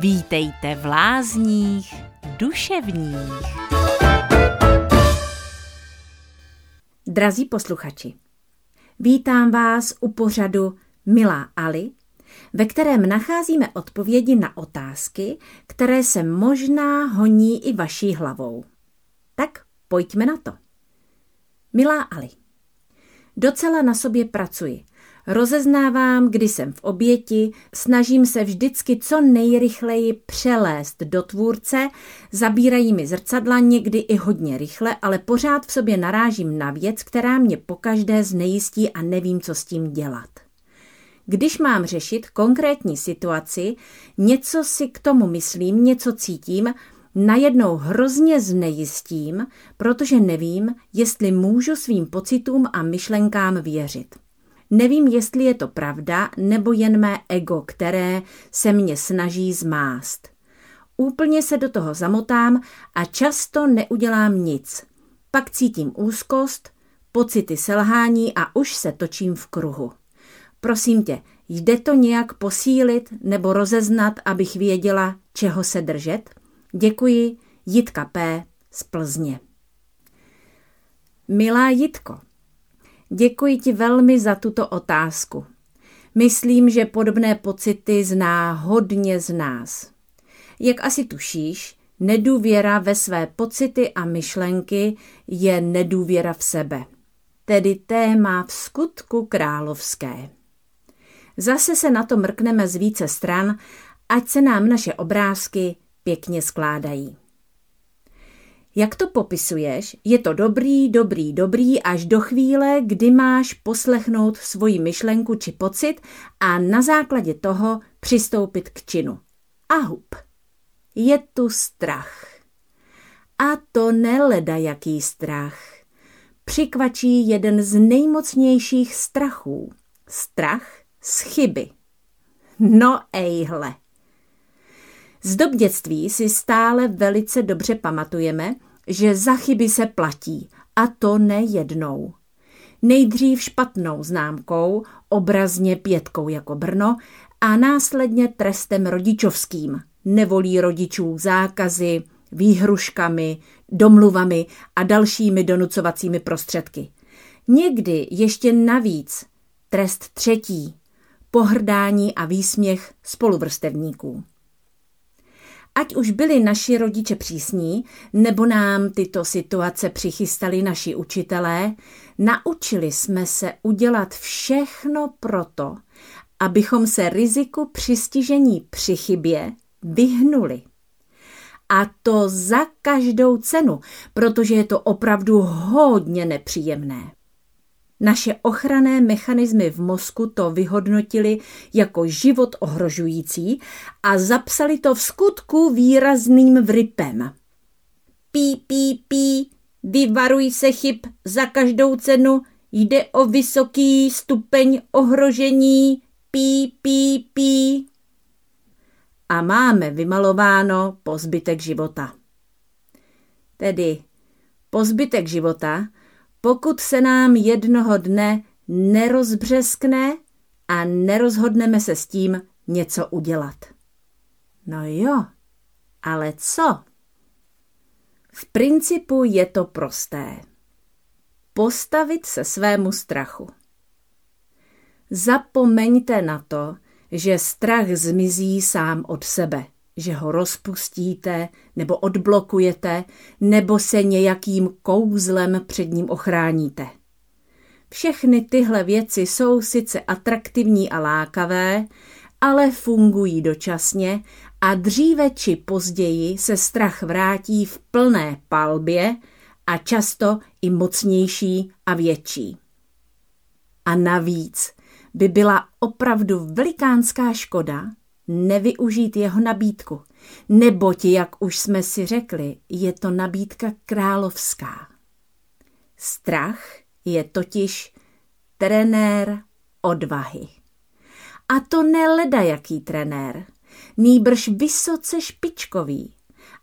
Vítejte v lázních duševních. Drazí posluchači, vítám vás u pořadu Milá Ali, ve kterém nacházíme odpovědi na otázky, které se možná honí i vaší hlavou. Tak pojďme na to. Milá Ali, docela na sobě pracuji – Rozeznávám, kdy jsem v oběti, snažím se vždycky co nejrychleji přelézt do tvůrce, zabírají mi zrcadla někdy i hodně rychle, ale pořád v sobě narážím na věc, která mě pokaždé znejistí a nevím, co s tím dělat. Když mám řešit konkrétní situaci, něco si k tomu myslím, něco cítím, najednou hrozně znejistím, protože nevím, jestli můžu svým pocitům a myšlenkám věřit. Nevím, jestli je to pravda, nebo jen mé ego, které se mě snaží zmást. Úplně se do toho zamotám a často neudělám nic. Pak cítím úzkost, pocity selhání a už se točím v kruhu. Prosím tě, jde to nějak posílit nebo rozeznat, abych věděla, čeho se držet? Děkuji, Jitka P. z Plzně. Milá Jitko, Děkuji ti velmi za tuto otázku. Myslím, že podobné pocity zná hodně z nás. Jak asi tušíš, nedůvěra ve své pocity a myšlenky je nedůvěra v sebe. Tedy téma v skutku královské. Zase se na to mrkneme z více stran, ať se nám naše obrázky pěkně skládají. Jak to popisuješ, je to dobrý, dobrý, dobrý až do chvíle, kdy máš poslechnout svoji myšlenku či pocit a na základě toho přistoupit k činu. A hup. Je tu strach. A to neleda jaký strach. Přikvačí jeden z nejmocnějších strachů. Strach z chyby. No ejhle. Z dob dětství si stále velice dobře pamatujeme, že za chyby se platí, a to nejednou. Nejdřív špatnou známkou, obrazně pětkou jako Brno, a následně trestem rodičovským, nevolí rodičů zákazy, výhruškami, domluvami a dalšími donucovacími prostředky. Někdy ještě navíc trest třetí, pohrdání a výsměch spoluvrstevníků. Ať už byli naši rodiče přísní, nebo nám tyto situace přichystali naši učitelé, naučili jsme se udělat všechno proto, abychom se riziku přistižení při chybě vyhnuli. A to za každou cenu, protože je to opravdu hodně nepříjemné. Naše ochranné mechanismy v mozku to vyhodnotili jako život ohrožující a zapsali to v skutku výrazným vrypem. Pí, pí, pí, vyvaruj se chyb za každou cenu, jde o vysoký stupeň ohrožení, pí, pí, pí. A máme vymalováno po zbytek života. Tedy po zbytek života pokud se nám jednoho dne nerozbřeskne a nerozhodneme se s tím něco udělat. No jo, ale co? V principu je to prosté. Postavit se svému strachu. Zapomeňte na to, že strach zmizí sám od sebe – že ho rozpustíte nebo odblokujete nebo se nějakým kouzlem před ním ochráníte. Všechny tyhle věci jsou sice atraktivní a lákavé, ale fungují dočasně a dříve či později se strach vrátí v plné palbě a často i mocnější a větší. A navíc by byla opravdu velikánská škoda, nevyužít jeho nabídku, neboť, jak už jsme si řekli, je to nabídka královská. Strach je totiž trenér odvahy. A to neleda jaký trenér, nýbrž vysoce špičkový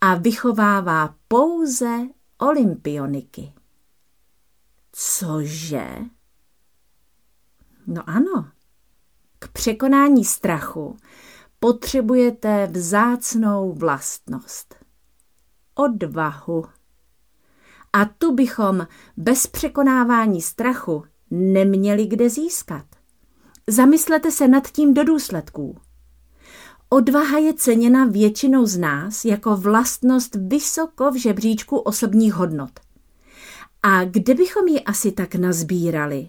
a vychovává pouze olympioniky. Cože? No ano, k překonání strachu potřebujete vzácnou vlastnost. Odvahu. A tu bychom bez překonávání strachu neměli kde získat. Zamyslete se nad tím do důsledků. Odvaha je ceněna většinou z nás jako vlastnost vysoko v žebříčku osobních hodnot. A kde bychom ji asi tak nazbírali?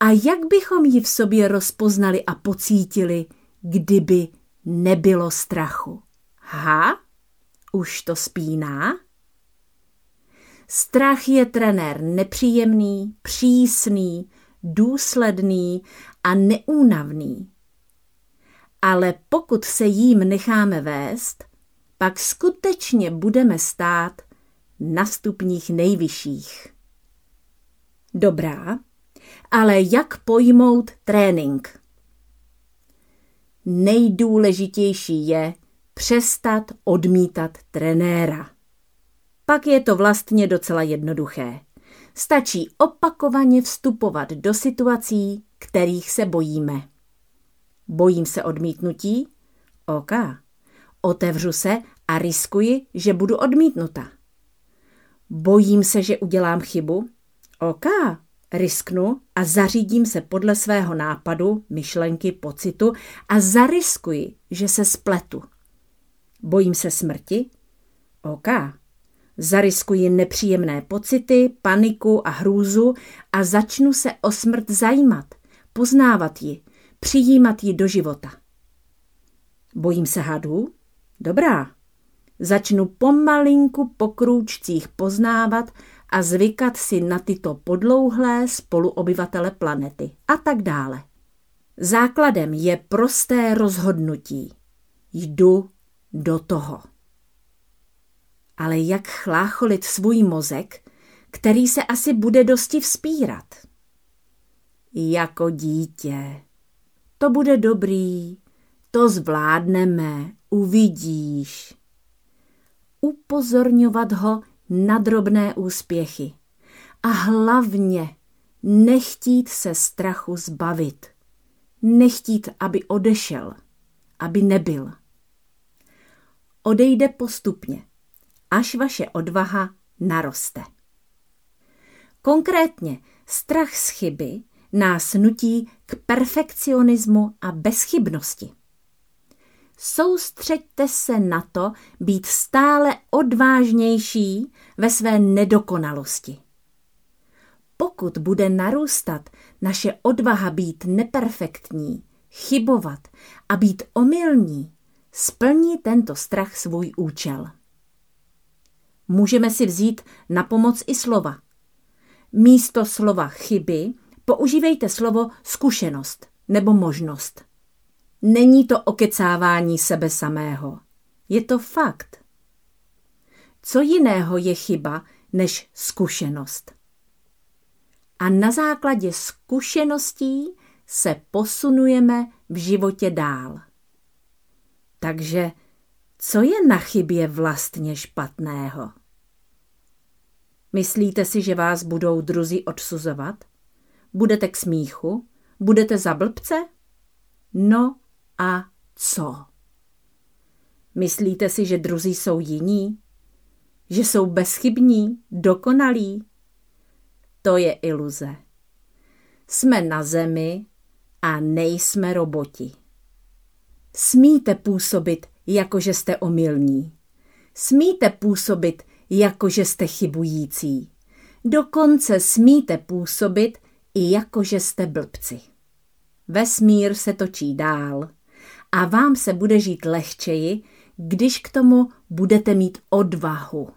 A jak bychom ji v sobě rozpoznali a pocítili, kdyby nebylo strachu? Ha? Už to spíná? Strach je trenér nepříjemný, přísný, důsledný a neúnavný. Ale pokud se jím necháme vést, pak skutečně budeme stát na stupních nejvyšších. Dobrá, ale jak pojmout trénink? Nejdůležitější je přestat odmítat trenéra. Pak je to vlastně docela jednoduché. Stačí opakovaně vstupovat do situací, kterých se bojíme. Bojím se odmítnutí? OK. Otevřu se a riskuji, že budu odmítnuta. Bojím se, že udělám chybu? OK. Risknu a zařídím se podle svého nápadu, myšlenky, pocitu a zariskuji, že se spletu. Bojím se smrti? OK. Zariskuji nepříjemné pocity, paniku a hrůzu a začnu se o smrt zajímat, poznávat ji, přijímat ji do života. Bojím se hadů? Dobrá. Začnu pomalinku po krůčcích poznávat a zvykat si na tyto podlouhlé spoluobyvatele planety a tak dále. Základem je prosté rozhodnutí. Jdu do toho. Ale jak chlácholit svůj mozek, který se asi bude dosti vzpírat? Jako dítě. To bude dobrý, to zvládneme, uvidíš. Upozorňovat ho na drobné úspěchy. A hlavně nechtít se strachu zbavit. Nechtít, aby odešel, aby nebyl. Odejde postupně, až vaše odvaha naroste. Konkrétně strach z chyby nás nutí k perfekcionismu a bezchybnosti. Soustřeďte se na to být stále odvážnější ve své nedokonalosti. Pokud bude narůstat naše odvaha být neperfektní, chybovat a být omylní, splní tento strach svůj účel. Můžeme si vzít na pomoc i slova. Místo slova chyby používejte slovo zkušenost nebo možnost. Není to okecávání sebe samého. Je to fakt. Co jiného je chyba než zkušenost? A na základě zkušeností se posunujeme v životě dál. Takže co je na chybě vlastně špatného? Myslíte si, že vás budou druzí odsuzovat? Budete k smíchu? Budete za blbce? No a co? Myslíte si, že druzí jsou jiní? Že jsou bezchybní, dokonalí? To je iluze. Jsme na zemi a nejsme roboti. Smíte působit, jako že jste omylní. Smíte působit, jako že jste chybující. Dokonce smíte působit, i jako že jste blbci. Vesmír se točí dál a vám se bude žít lehčeji, když k tomu budete mít odvahu.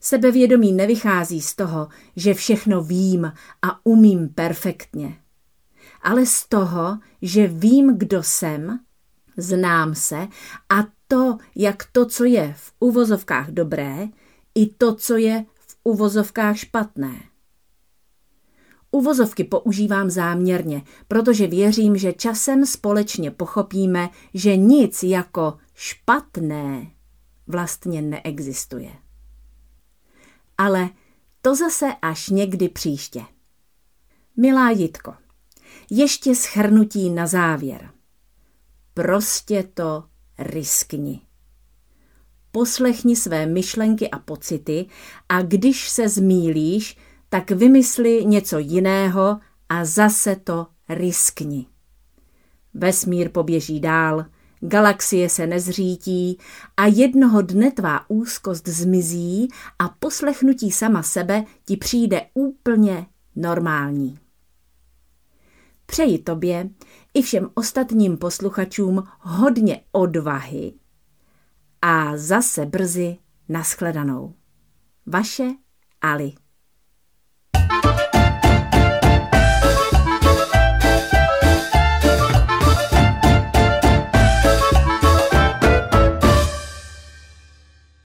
Sebevědomí nevychází z toho, že všechno vím a umím perfektně, ale z toho, že vím, kdo jsem, znám se a to, jak to, co je v uvozovkách dobré, i to, co je v uvozovkách špatné. Uvozovky používám záměrně, protože věřím, že časem společně pochopíme, že nic jako špatné vlastně neexistuje. Ale to zase až někdy příště. Milá Jitko, ještě schrnutí na závěr. Prostě to riskni. Poslechni své myšlenky a pocity a když se zmílíš, tak vymysli něco jiného a zase to riskni. Vesmír poběží dál, galaxie se nezřítí a jednoho dne tvá úzkost zmizí a poslechnutí sama sebe ti přijde úplně normální. Přeji tobě i všem ostatním posluchačům hodně odvahy a zase brzy naschledanou. Vaše Ali